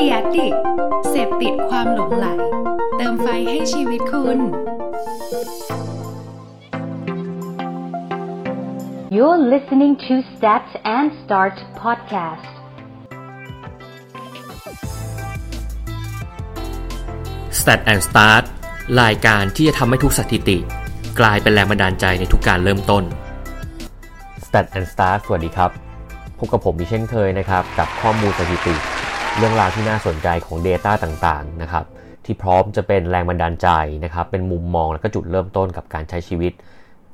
ดียดิกเสพติดความหลงไหล เติมไฟให้ชีวิตคุณ You're listening to Stat and Start podcast. Stat and Start รายการที่จะทำให้ทุกสถิติ กลายเป็นแรงบันดาลใจในทุกการเริ่มต้น Stat and Start สวัสดีครับ พบกับผมอีกเช่นเคยนะครับ กับข้อมูลสถิติ เรื่องราวที่น่าสนใจของ Data ต่างๆนะครับที่พร้อมจะเป็นแรงบันดาลใจนะครับ เป็นมุมมองและก็จุดเริ่มต้นกับการใช้ชีวิต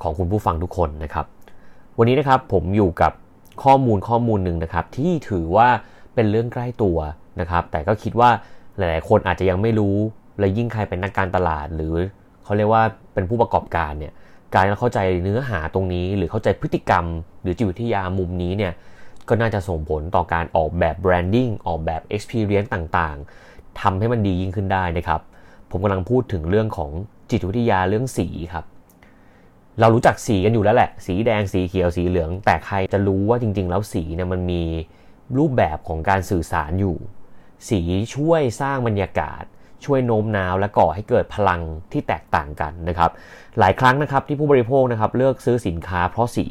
ของคุณผู้ฟังทุกคนนะครับ วันนี้นะครับผมอยู่กับข้อมูลข้อมูลหนึ่งนะครับ ที่ถือว่าเป็นเรื่องใกล้ตัวนะครับ แต่ก็คิดว่าหลาย ๆ คนอาจจะยังไม่รู้ และยิ่งใครเป็นนักการตลาด หรือเขาเรียกว่าเป็นผู้ประกอบการเนี่ยการเข้าใจเนื้อหาตรงนี้ หรือเข้าใจพฤติกรรม หรือจิตวิทยามุมนี้เนี่ย ก็น่าจะส่งผลต่อการออกแบบแบรนดิ้งออกแบบ Experience ต่างๆทำให้มันดียิ่งขึ้นได้นะครับ ผมกำลังพูดถึงเรื่องของจิตวิทยาเรื่องสีครับ เรารู้จักสีกันอยู่แล้วแหละ สีแดงสีเขียวสีเหลือง แต่ใครจะรู้ว่าจริง ๆ แล้วสีเนี่ยมันมีรูปแบบของการสื่อสารอยู่ สีช่วยสร้างบรรยากาศ ช่วยโน้มน้าวและก่อให้เกิดพลังที่แตกต่างกันนะครับ หลายครั้งนะครับที่ผู้บริโภคนะครับเลือกซื้อสินค้าเพราะสี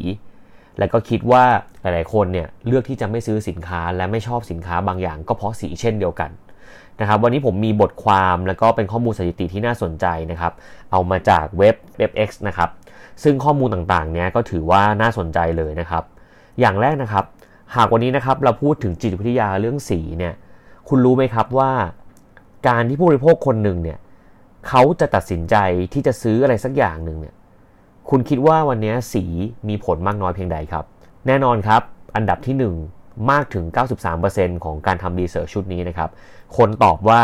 และก็คิดว่า หลายๆคนเนี่ยเลือกที่จะไม่ซื้อสินค้าและไม่ชอบสินค้าบางอย่างก็เพราะสีเช่นเดียวกันนะครับวันนี้ผมมีบทความแล้วก็เป็นข้อมูลสถิติที่น่าสนใจนะครับ เอามาจากเว็บ WebX นะครับ ซึ่งข้อมูลต่างๆเนี้ยก็ถือว่าน่าสนใจเลยนะครับ อย่างแรกนะครับ หากวันนี้นะครับเราพูดถึงจิตวิทยาเรื่องสีเนี่ยคุณรู้ไหมครับว่า การที่ผู้บริโภคคนหนึ่งเนี่ยเขาจะตัดสินใจที่จะซื้ออะไรสักอย่างหนึ่งเนี่ยคุณคิดว่าวันนี้สีมีผลมากน้อยเพียงใดครับ แน่นอนครับ อันดับที่ 1 มากถึง 93%ของการทำรีเสิร์ชชุดนี้นะครับ คนตอบว่า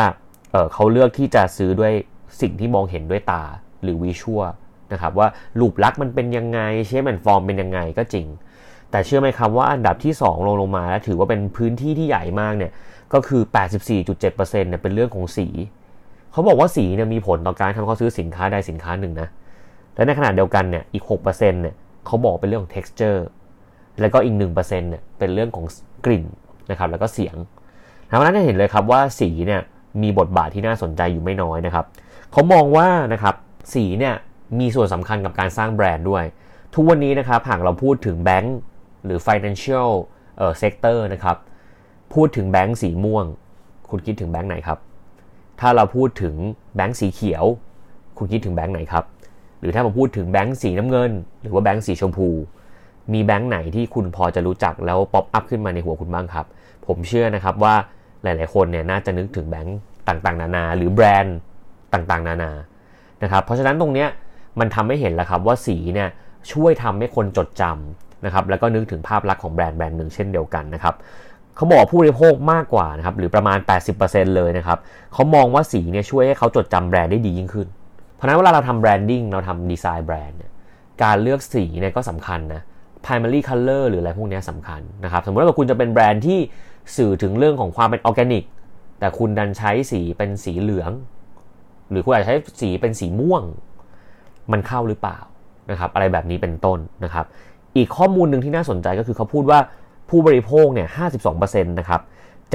เเขาเลือกที่จะซื้อด้วยสิ่งที่มองเห็นด้วยตาหรือวิชวลนะครับว่ารูปลักษณ์มันเป็นยังไงเชฟแอนฟอร์มเป็นยังไงก็จริง แต่เชื่อไหมครับว่าอันดับที่ 2 ลงลงมาแล้วถือว่าเป็นพื้นที่ที่ใหญ่มากเนี่ยก็คือ 84.7%เนี่ยเป็นเรื่องของสี เขาบอกว่าสีเนี่ยมีผลต่อการทำเขาซื้อสินค้าใดสินค้าหนึ่งนะและในขณะเดียวกันเนี่ยอีก6%เนี่ยเขาบอกเป็นเรื่องของ texture แล้วก็อีก1%เนี่ยเป็นเรื่องของกลิ่นนะครับแล้วก็เสียงเพราะนั้นจะเห็นเลยครับว่าสีเนี่ยมีบทบาทที่น่าสนใจอยู่ไม่น้อยนะครับเขามองว่านะครับสีเนี่ยมีส่วนสำคัญกับการสร้างแบรนด์ด้วย ทุกวันนี้นะครับหากเราพูดถึงแบงก์หรือ financial เอ่อ sector นะครับพูดถึงแบงก์สีม่วง คุณคิดถึงแบงก์ไหนครับ ถ้าเราพูดถึงแบงก์สีเขียว คุณคิดถึงแบงก์ไหนครับ หรือถ้ามาพูดถึงแบงก์สีน้ำเงิน หรือว่าแบงก์สีชมพู มีแบงก์ไหนที่คุณพอจะรู้จักแล้ว pop up ขึ้นมาในหัวคุณบ้างครับ ผมเชื่อนะครับว่าหลาย ๆ คนเนี่ยน่าจะนึกถึงแบงก์ต่าง ๆ นานา หรือแบรนด์ต่าง ๆ นานา นะครับ เพราะฉะนั้นตรงเนี้ยมันทำให้เห็นแล้วครับว่าสีเนี่ยช่วยทำให้คนจดจำนะครับ แล้วก็นึกถึงภาพลักษณ์ของแบรนด์แบรนด์หนึ่งเช่นเดียวกันนะครับเขาบอกผู้บริโภคมากกว่านะครับหรือประมาณ 80%เลยนะครับเขามองว่าสีเนี่ยช่วยให้เขาจดจำแบรนด์ได้ดียิ่งขึ้น เพราะนั้นเวลาเราทำ branding เราทำดีไซน์แบรนด์การเลือกสีเนี่ยก็สำคัญนะ primary color หรืออะไรพวกนี้สำคัญนะครับ สมมติว่าคุณจะเป็นแบรนด์ที่สื่อถึงเรื่องของความเป็นออร์แกนิก แต่คุณดันใช้สีเป็นสีเหลือง หรือคุณอาจจะใช้สีเป็นสีม่วง มันเข้าหรือเปล่านะครับ อะไรแบบนี้เป็นต้นนะครับ อีกข้อมูลหนึ่งที่น่าสนใจก็คือเขาพูดว่าผู้บริโภคเนี่ย 52%นะครับ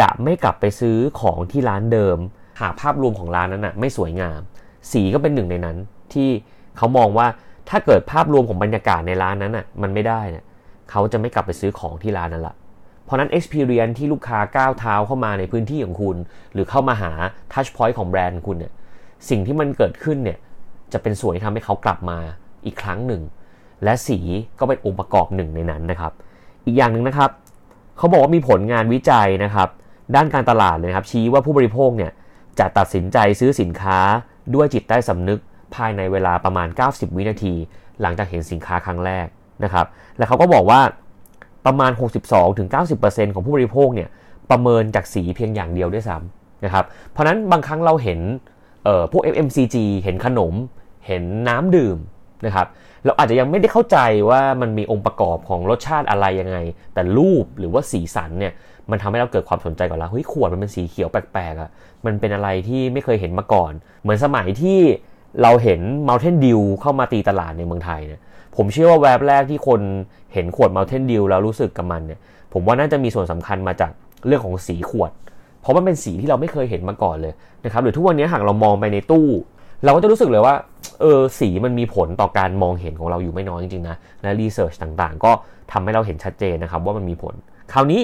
จะไม่กลับไปซื้อของที่ร้านเดิม หากภาพรวมของร้านนั้นนะไม่สวยงาม สีก็เป็นหนึ่งในนั้นที่เขามองว่า ถ้าเกิดภาพรวมของบรรยากาศในร้านนั้นน่ะมันไม่ได้เนี่ยเขาจะไม่กลับไปซื้อของที่ร้านนั้นละเพราะนั้น experience ที่ลูกค้าก้าวเท้าเข้ามาในพื้นที่ของคุณ หรือเข้ามาหา touch point ของแบรนด์คุณเนี่ยสิ่งที่มันเกิดขึ้นเนี่ยจะเป็นส่วนที่ทำให้เขากลับมาอีกครั้งหนึ่ง และสีก็เป็นองค์ประกอบหนึ่งในนั้นนะครับ อีกอย่างหนึ่งนะครับเขาบอกว่ามีผลงานวิจัยนะครับ ด้านการตลาดเลยครับ ชี้ว่าผู้บริโภคเนี่ยจะตัดสินใจซื้อสินค้าด้วยจิตใต้สำนึก ภายในเวลาประมาณ 90 วินาที หลังจากเห็นสินค้าครั้งแรกนะครับ และเขาก็บอกว่าประมาณ 62-90%ของผู้บริโภคเนี่ยประเมินจากสีเพียงอย่างเดียวด้วยซ้ำนะครับ เพราะนั้นบางครั้งเราเห็นพวก FMCG เห็นขนม เห็นน้ำดื่มนะครับเราอาจจะยังไม่ได้เข้าใจว่ามันมีองค์ประกอบของรสชาติอะไรยังไง แต่รูปหรือว่าสีสันเนี่ยมันทำให้เราเกิดความสนใจก่อนแล้วเฮ้ยขวดมันเป็นสีเขียวแปลกๆอะ่ะมันเป็นอะไรที่ไม่เคยเห็นมาก่อน เหมือนสมัยที่ เราเห็น Mountain Dew เข้ามาตีตลาดในเมืองไทยเนี่ยผมเชื่อว่าแวบแรกที่คนเห็นขวด Mountain Dew แล้วรู้สึกกับมันเนี่ยผมว่าน่าจะมีส่วนสำคัญมาจากเรื่องของสีขวด เพราะมันเป็นสีที่เราไม่เคยเห็นมาก่อนเลยนะครับหรือทุกวันนี้หากเรามองไปในตู้ เราก็จะรู้สึกเลยว่าเออสีมันมีผลต่อการมองเห็นของเราอยู่ไม่น้อยจริงๆนะและรีเสิร์ชต่างๆ ก็ทำให้เราเห็นชัดเจนนะครับว่ามันมีผล คราวนี้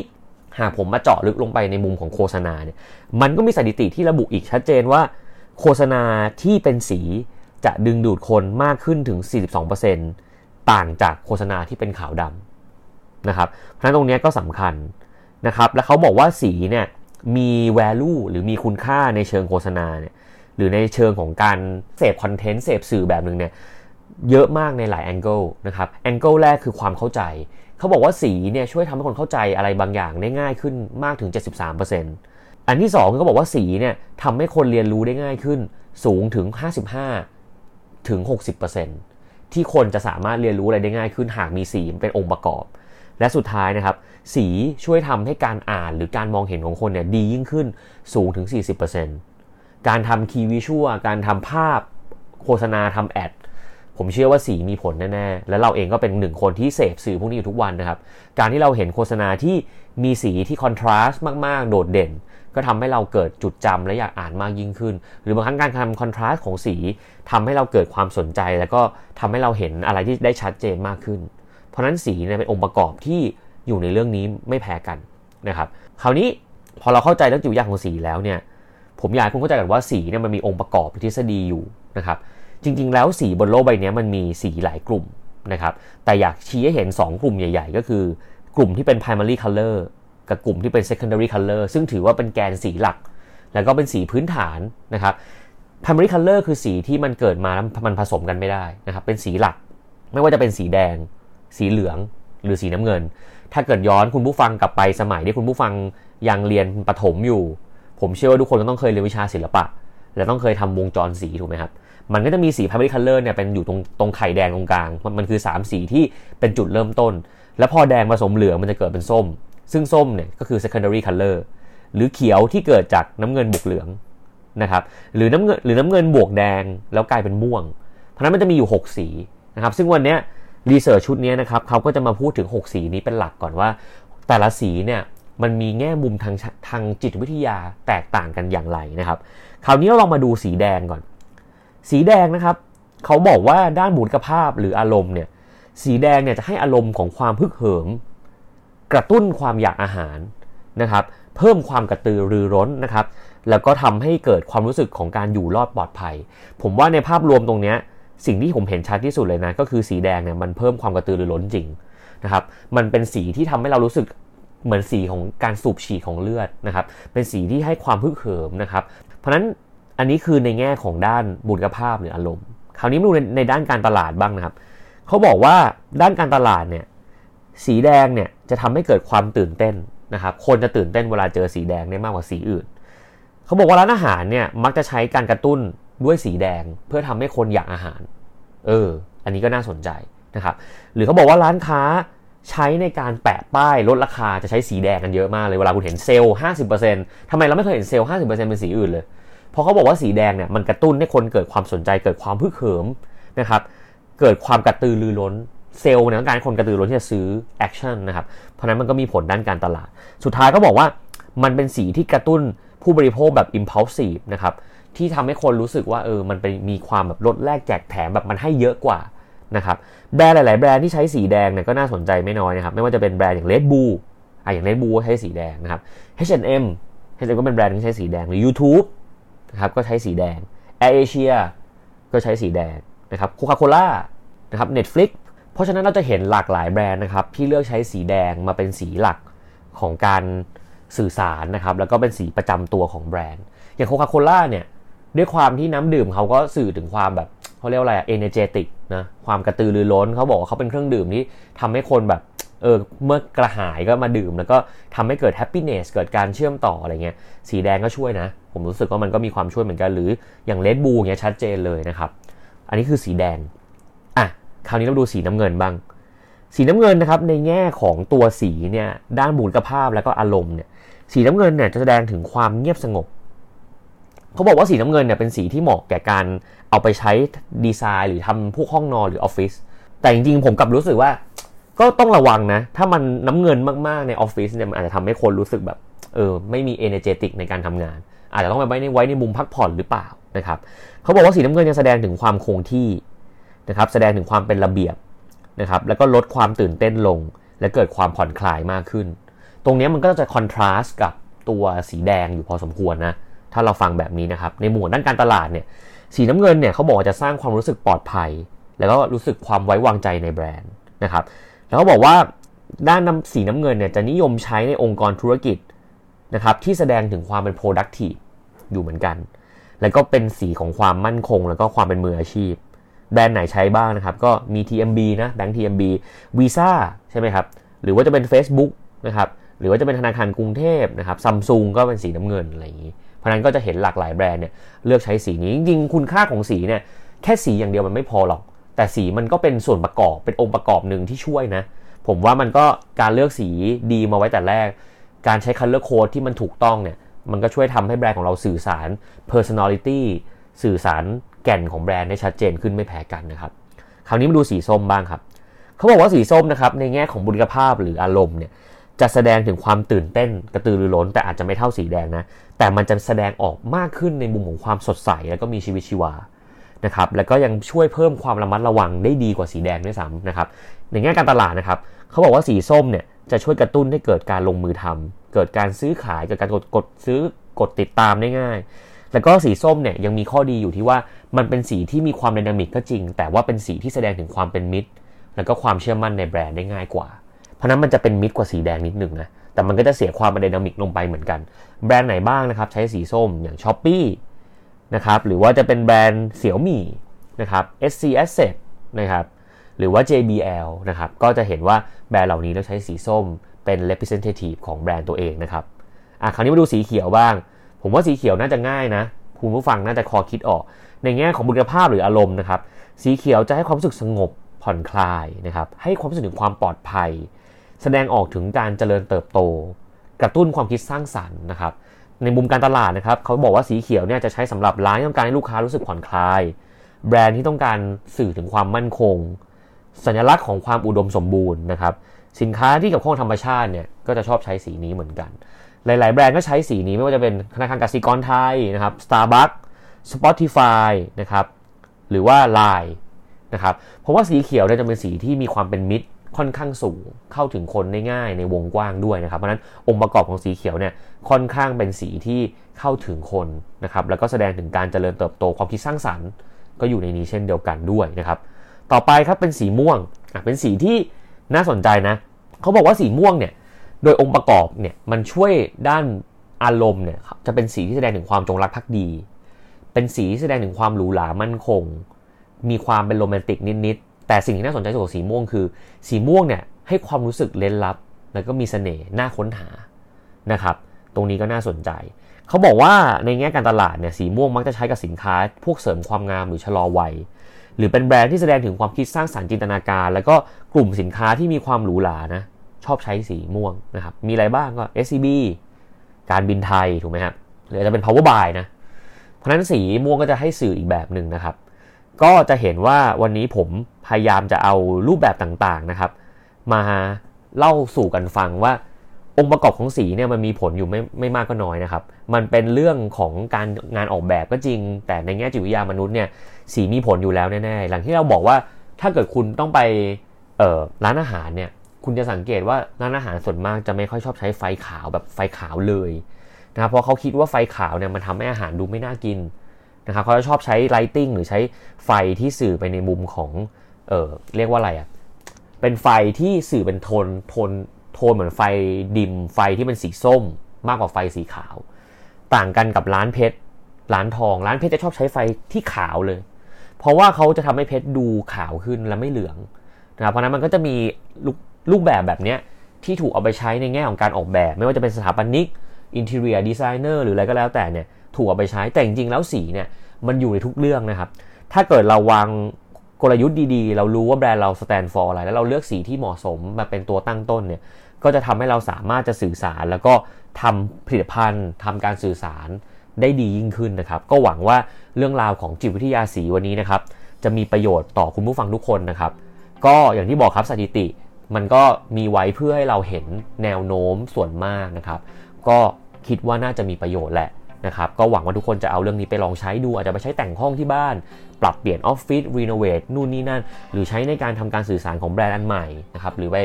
หากผมมาเจาะลึกลงไปในมุมของโฆษณาเนี่ยมันก็มีสถิติที่ระบุอีกชัดเจนว่า โฆษณาที่เป็นสีจะดึงดูดคนมากขึ้นถึง 42%ต่างจากโฆษณาที่เป็นขาวดำนะครับ เพราะฉะนั้นตรงนี้ก็สำคัญนะครับ และเขาบอกว่าสีเนี่ยมี value หรือมีคุณค่าในเชิงโฆษณาเนี่ยหรือในเชิงของการเสพ content เสพสื่อแบบหนึ่งเนี่ยเยอะมากในหลาย angle นะครับ angle แรกคือความเข้าใจ เขาบอกว่าสีเนี่ยช่วยทำให้คนเข้าใจอะไรบางอย่างได้ง่ายขึ้นมากถึง 73% อันที่2คือเขาบอกว่าสีเนี่ยทำให้คนเรียนรู้ได้ง่ายขึ้น สูงถึง 55 ถึง 60%ที่คนจะสามารถเรียนรู้อะไรได้ง่ายขึ้น หากมีสีเป็นองค์ประกอบ และสุดท้ายนะครับ สีช่วยทำให้การอ่านหรือการมองเห็นของคนเนี่ยดียิ่งขึ้นสูงถึง 40%การทำคีย์วิชวลการทำภาพโฆษณาทำแอดผมเชื่อว่าสีมีผลแน่ๆ และเราเองก็เป็นหนึ่งคนที่เสพสื่อพวกนี้อยู่ทุกวันนะครับ การที่เราเห็นโฆษณาที่มีสีที่คอนทราสต์มาก ๆ โดดเด่น ก็ทำให้เราเกิดจุดจำและอยากอ่านมากยิ่งขึ้น หรือบางครั้งการทำคอนทราสต์ของสีทำให้เราเกิดความสนใจ แล้วก็ทำให้เราเห็นอะไรที่ได้ชัดเจนมากขึ้น เพราะนั้นสีเนี่ยเป็นองค์ประกอบที่อยู่ในเรื่องนี้ไม่แพ้กันนะครับ คราวนี้พอเราเข้าใจเรื่องจิตวิทยากของสีแล้วเนี่ย ผมอยากให้คุณเข้าใจกันว่าสีเนี่ยมันมีองค์ประกอบทฤษฎีอยู่นะครับ จริง ๆ แล้วสีบนโลกใบนี้มันมีสีหลายกลุ่มนะครับ แต่อยากชี้ให้เห็น 2 กลุ่มใหญ่ ๆ ก็คือ กลุ่มที่เป็น primary color กับกลุ่มที่เป็น secondary color ซึ่งถือว่าเป็นแกนสีหลัก แล้วก็เป็นสีพื้นฐานนะครับ primary color คือสีที่มันเกิดมาแล้วมันผสมกันไม่ได้นะครับเป็นสีหลัก ไม่ว่าจะเป็นสีแดง สีเหลืองหรือสีน้ำเงิน ถ้าเกิดย้อนคุณผู้ฟังกลับไปสมัยที่คุณผู้ฟังยังเรียนประถมอยู่ ผมเชื่อว่าทุกคนต้องเคยเรียนวิชาศิลปะ และต้องเคยทำวงจรสีถูกไหมครับมันก็จะมีสี primary color เนี่ยเป็นอยู่ตรงตรงไข่แดงตรงกลาง มันมันคือ 3 สีที่เป็นจุดเริ่มต้น แล้วพอแดงผสมเหลืองมันจะเกิดเป็นส้ม ซึ่งส้มเนี่ยก็คือ secondary color หรือเขียวที่เกิดจากน้ำเงินบวกเหลืองนะครับหรือน้ำเงินหรือน้ำเงินบวกแดงแล้วกลายเป็นม่วง เพราะนั้นมันจะมีอยู่ 6 สีนะครับซึ่งวันนี้รีเสิร์ชชุดนี้นะครับเขาก็จะมาพูดถึง 6 สีนี้เป็นหลักก่อนว่า แต่ละสีเนี่ยมันมีแง่มุมทางทางจิตวิทยาแตกต่างกันอย่างไรนะครับ คราวนี้เราลองมาดูสีแดงก่อน สีแดงนะครับเขาบอกว่าด้านบุคภาพหรืออารมณ์เนี่ยสีแดงเนี่ยจะให้อารมณ์ของความพึกเหิม กระตุ้นความอยากอาหารนะครับ เพิ่มความกระตือรือร้นนะครับ แล้วก็ทำให้เกิดความรู้สึกของการอยู่รอดปลอดภัย ผมว่าในภาพรวมตรงนี้สิ่งที่ผมเห็นชัดที่สุดเลยนะ ก็คือสีแดงเนี่ยมันเพิ่มความกระตือรือร้นจริงนะครับ มันเป็นสีที่ทำให้เรารู้สึกเหมือนสีของการสูบฉีดของเลือดนะครับ เป็นสีที่ให้ความพึกเหิมนะครับ เพราะนั้นอันนี้คือในแง่ของด้านบุคภาพหรืออารมณ์ คราวนี้มาดูในด้านการตลาดบ้างนะครับ เขาบอกว่าด้านการตลาดเนี่ยสีแดงเนี่ย จะทำให้เกิดความตื่นเต้นนะครับคนจะตื่นเต้นเวลาเจอสีแดงได้มากกว่าสีอื่น เขาบอกว่าร้านอาหารเนี่ยมักจะใช้การกระตุ้นด้วยสีแดงเพื่อทำให้คนอยากอาหาร เออ อันนี้ก็น่าสนใจนะครับ หรือเขาบอกว่าร้านค้าใช้ในการแปะป้ายลดราคาจะใช้สีแดงกันเยอะมากเลยเวลาคุณเห็นเซลล์50%ทำไมเราไม่เคยเห็นเซลล์50%เป็นสีอื่นเลยเพราะเขาบอกว่าสีแดงเนี่ยมันกระตุ้นให้คนเกิดความสนใจเกิดความฮึกเหิมนะครับ เกิดความกระตือรือร้น เซลล์เนี่ยต้องการคนกระตือรือร้นที่จะซื้อ action นะครับ เพราะนั้นมันก็มีผลด้านการตลาด สุดท้ายก็บอกว่ามันเป็นสีที่กระตุ้นผู้บริโภคแบบ impulsive นะครับที่ทำให้คนรู้สึกว่าเออมันไปมีความแบบลดแลกแจกแถมแบบมันให้เยอะกว่านะครับแบรนด์หลาย ๆ แบรนด์ที่ใช้สีแดงเนี่ยก็น่าสนใจไม่น้อยนะครับไม่ว่าจะเป็นแบรนด์อย่าง Red Bull อะอย่าง Red Bull ใช้สีแดงนะครับ H&M H&M ก็เป็นแบรนด์ที่ใช้สีแดงหรือ YouTube นะครับก็ใช้สีแดง Air Asia ก็ใช้สีแดงนะครับ Coca-Cola นะครับ Netflix เพราะฉะนั้นเราจะเห็นหลากหลายแบรนด์นะครับที่เลือกใช้สีแดงมาเป็นสีหลักของการสื่อสารนะครับแล้วก็เป็นสีประจำตัวของแบรนด์ อย่าง Coca-Cola เนี่ยด้วยความที่น้ำดื่มเขาก็สื่อถึงความแบบเขาเรียกว่าอะไร energetic นะความกระตือรือร้นเขาบอกว่าเขาเป็นเครื่องดื่มที่ทำให้คนแบบเออเมื่อกระหายก็มาดื่ม แล้วก็ทำให้เกิด happiness เกิดการเชื่อมต่ออะไรเงี้ยสีแดงก็ช่วยนะ ผมรู้สึกว่ามันก็มีความช่วยเหมือนกัน หรืออย่าง Red Bull เงี้ยชัดเจนเลยนะครับ อันนี้คือสีแดง คราวนี้เราดูสีน้ำเงินบ้าง สีน้ำเงินนะครับในแง่ของตัวสีเนี่ยด้านบุคลิกภาพแล้วก็อารมณ์เนี่ยสีน้ำเงินเนี่ยจะแสดงถึงความเงียบสงบเขาบอกว่าสีน้ำเงินเนี่ยเป็นสีที่เหมาะแก่การเอาไปใช้ดีไซน์ หรือทำพวกห้องนอนหรือออฟฟิศแต่จริงๆผมกลับรู้สึกว่า ก็ต้องระวังนะ ถ้ามันน้ำเงินมากๆในออฟฟิศเนี่ยมันอาจจะทำให้คนรู้สึกแบบเออไม่มี energetic ในการทำงาน อาจจะต้องไปไว้ในไว้ในมุมพักผ่อนหรือเปล่านะครับเขาบอกว่าสีน้ำเงินจะแสดงถึงความคงที่ นะครับแสดงถึงความเป็นระเบียบนะครับแล้วก็ลดความตื่นเต้นลง และเกิดความผ่อนคลายมากขึ้น ตรงนี้มันก็จะคอนทราสต์กับตัวสีแดงอยู่พอสมควรนะถ้าเราฟังแบบนี้นะครับในหมวดด้านการตลาดเนี่ยสีน้ำเงินเนี่ยเขาบอกว่าจะสร้างความรู้สึกปลอดภัย แล้วก็รู้สึกความไว้วางใจในแบรนด์นะครับแล้วก็บอกว่าด้านน้ำสีน้ำเงินเนี่ยจะนิยมใช้ในองค์กรธุรกิจนะครับที่แสดงถึงความเป็น productive อยู่เหมือนกัน แล้วก็เป็นสีของความมั่นคง แล้วก็ความเป็นมืออาชีพ แบรนด์ไหนใช้บ้างนะครับ ก็มี TMB นะแบงค์ TMB Visa ใช่ไหมครับ หรือว่าจะเป็น Facebook นะครับ หรือว่าจะเป็นธนาคารกรุงเทพนะครับซัมซุงก็เป็นสีน้ำเงินอะไรอย่างนี้ เพราะนั้นก็จะเห็นหลากหลายแบรนด์เนี่ยเลือกใช้สีนี้ จริงๆ คุณค่าของสีเนี่ยแค่สีอย่างเดียวมันไม่พอหรอก แต่สีมันก็เป็นส่วนประกอบเป็นองค์ประกอบหนึ่งที่ช่วยนะ ผมว่ามันก็การเลือกสีดีมาไว้แต่แรก การใช้ color code ที่มันถูกต้องเนี่ยมันก็ช่วยทำให้แบรนด์ของเราสื่อสาร personality สื่อสาร แก่นของแบรนด์ได้ชัดเจนขึ้นไม่แพ้กันนะครับคราวนี้มาดูสีส้มบ้างครับเขาบอกว่าสีส้มนะครับในแง่ของบุคภาพหรืออารมณ์เนี่ยจะแสดงถึงความตื่นเต้นกระตือรือร้น แต่อาจจะไม่เท่าสีแดงนะแต่มันจะแสดงออกมากขึ้นในมุมของความสดใสแล้วก็มีชีวิตชีวานะครับแล้วก็ยังช่วยเพิ่มความระมัดระวังได้ดีกว่าสีแดงด้วยซ้ำนะครับในแง่การตลาดนะครับเขาบอกว่าสีส้มเนี่ยจะช่วยกระตุ้นให้เกิดการลงมือทำเกิดการซื้อขายเกิดการกดกดซื้อกดติดตามได้ง่าย แล้วก็สีส้มเนี่ยยังมีข้อดีอยู่ที่ว่ามันเป็นสีที่มีความไดนามิกก็จริง แต่ว่าเป็นสีที่แสดงถึงความเป็นมิตร แล้วก็ความเชื่อมั่นในแบรนด์ได้ง่ายกว่า เพราะนั้นมันจะเป็นมิตรกว่าสีแดงนิดนึงนะ แต่มันก็จะเสียความไดนามิกลงไปเหมือนกัน แบรนด์ไหนบ้างนะครับใช้สีส้มอย่าง s h อ p e e นะครับ หรือว่าจะเป็นแบรนด์เสี่ยวมี่นะครับ SC Asset นะครับ หรือว่า JBL นะครับ ก็จะเห็นว่าแบรนด์เหล่านี้เราใช้สีส้มเป็น representative ของแบรนด์ตัวเองนะครับอะคราวนี้มาดูสีเขียวบ้าง ผมว่าสีเขียวน่าจะง่ายนะคุณผู้ฟังน่าจะคอคิดออก ในแง่ของบุคลิกภาพหรืออารมณ์นะครับ สีเขียวจะให้ความรู้สึกสงบผ่อนคลายนะครับ ให้ความรู้สึกถึงความปลอดภัย แสดงออกถึงการเจริญเติบโต กระตุ้นความคิดสร้างสรรค์นะครับ ในมุมการตลาดนะครับเขาบอกว่าสีเขียวเนี่ยจะใช้สำหรับร้านที่ต้องการให้ลูกค้ารู้สึกผ่อนคลาย แบรนด์ที่ต้องการสื่อถึงความมั่นคง สัญลักษณ์ของความอุดมสมบูรณ์นะครับ สินค้าที่เกี่ยวข้องธรรมชาติเนี่ยก็จะชอบใช้สีนี้เหมือนกัน หลาย ๆ แบรนด์ก็ใช้สีนี้ไม่ว่าจะเป็นธนาคารกสิกรไทยนะครับ Starbucks Spotify นะครับหรือว่า Line นะครับเพราะว่าสีเขียวเนี่ยจะเป็นสีที่มีความเป็นมิตรค่อนข้างสูงเข้าถึงคนได้ง่ายในวงกว้างด้วยนะครับ เพราะฉะนั้นองค์ประกอบของสีเขียวเนี่ยค่อนข้างเป็นสีที่เข้าถึงคนนะครับแล้วก็แสดงถึงการเจริญเติบโตความคิดสร้างสรรค์ ก็อยู่ในนี้เช่นเดียวกันด้วยนะครับต่อไปครับเป็นสีม่วงเป็นสีที่น่าสนใจนะเขาบอกว่าสีม่วงเนี่ย โดยองค์ประกอบเนี่ยมันช่วยด้านอารมณ์เนี่ยจะเป็นสีที่แสดงถึงความจงรักภักดี เป็นสีที่แสดงถึงความหรูหรามั่นคง มีความเป็นโรแมนติกนิดๆ แต่สิ่งที่น่าสนใจสุดของสีม่วงคือ สีม่วงเนี่ยให้ความรู้สึกเล้นลับ แล้วก็มีเสน่ห์น่าค้นหานะครับ ตรงนี้ก็น่าสนใจ เขาบอกว่าในแง่การตลาดเนี่ยสีม่วงมักจะใช้กับสินค้า พวกเสริมความงามหรือชะลอวัย หรือเป็นแบรนด์ที่แสดงถึงความคิดสร้างสารรค์จินตนาการ แล้วก็กลุ่มสินค้าที่มีความหรูหรานะ ชอบใช้สีม่วงนะครับ มีอะไรบ้างก็ SCB การบินไทยถูกไหมครับหรือจะเป็น power buy นะ เพราะนั้นสีม่วงก็จะให้สื่ออีกแบบหนึ่งนะครับ ก็จะเห็นว่าวันนี้ผมพยายามจะเอารูปแบบต่างๆนะครับ มาเล่าสู่กันฟังว่าองค์ประกอบของสีเนี่ยมันมีผลอยู่ไม่ไม่มากก็น้อยนะครับ มันเป็นเรื่องของการงานออกแบบก็จริง แต่ในแง่จิตวิทยามนุษย์เนี่ยสีมีผลอยู่แล้วแน่ๆหลังที่เราบอกว่าถ้าเกิดคุณต้องไปร้านอาหารเนี่ย คุณจะสังเกตว่าร้านอาหารส่วนมากจะไม่ค่อยชอบใช้ไฟขาวแบบไฟขาวเลยนะครับเพราะเขาคิดว่าไฟขาวเนี่ยมันทำให้อาหารดูไม่น่ากินนะครับเขาจะชอบใช้ไลติงหรือใช้ไฟที่สื่อไปในมุมของเออเรียกว่าอะไรอะ่ะเป็นไฟที่สื่อเป็นโทนโทนโทนเหมือนไฟ dim ไฟที่เป็นสีส้ม มากกว่าไฟสีขาว ต่างกันกับร้านเพชรร้านทอง ร้านเพชรจะชอบใช้ไฟที่ขาวเลย เพราะว่าเขาจะทำให้เพชรดูขาวขึ้นและไม่เหลืองนะครับเพราะนั้นมันก็จะมี รูปแบบแบบนี้ที่ถูกเอาไปใช้ในแง่ของการออกแบบ ไม่ว่าจะเป็นสถาปนิก interior designer หรืออะไรก็แล้วแต่เนี่ยถูกเอาไปใช้แต่จริงๆแล้วสีเนี่ยมันอยู่ในทุกเรื่องนะครับ ถ้าเกิดเราวางกลยุทธ์ดีๆ เรารู้ว่าแบรนด์เราสแตนฟอร์อะไร แล้วเราเลือกสีที่เหมาะสมมาเป็นตัวตั้งต้นเนี่ยก็จะทำให้เราสามารถจะสื่อสาร แล้วก็ทำผลิตภัณฑ์ทำการสื่อสารได้ดียิ่งขึ้นนะครับ ก็หวังว่าเรื่องราวของจิตวิทยาสีวันนี้นะครับ จะมีประโยชน์ต่อคุณผู้ฟังทุกคนนะครับ ก็อย่างที่บอกครับสถิติ มันก็มีไว้เพื่อให้เราเห็นแนวโน้มส่วนมากนะครับ ก็คิดว่าน่าจะมีประโยชน์แหละนะครับ ก็หวังว่าทุกคนจะเอาเรื่องนี้ไปลองใช้ดู อาจจะไปใช้แต่งห้องที่บ้าน ปรับเปลี่ยนออฟฟิศ renovate นู่นนี่นั่น หรือใช้ในการทำการสื่อสารของแบรนด์อันใหม่นะครับ หรือไป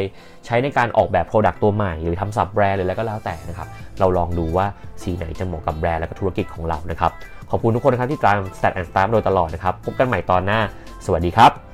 ใช้ในการออกแบบ product ตัวใหม่ หรือทำ sub-brand หรืออะไรก็แล้วแต่นะครับ เราลองดูว่าสีไหนจะเหมาะกับแบรนด์และก็ธุรกิจของเรานะครับ ขอบคุณทุกคนนะครับที่ตาม Stat and Start โดยตลอดนะครับ พบกันใหม่ตอนหน้า สวัสดีครับ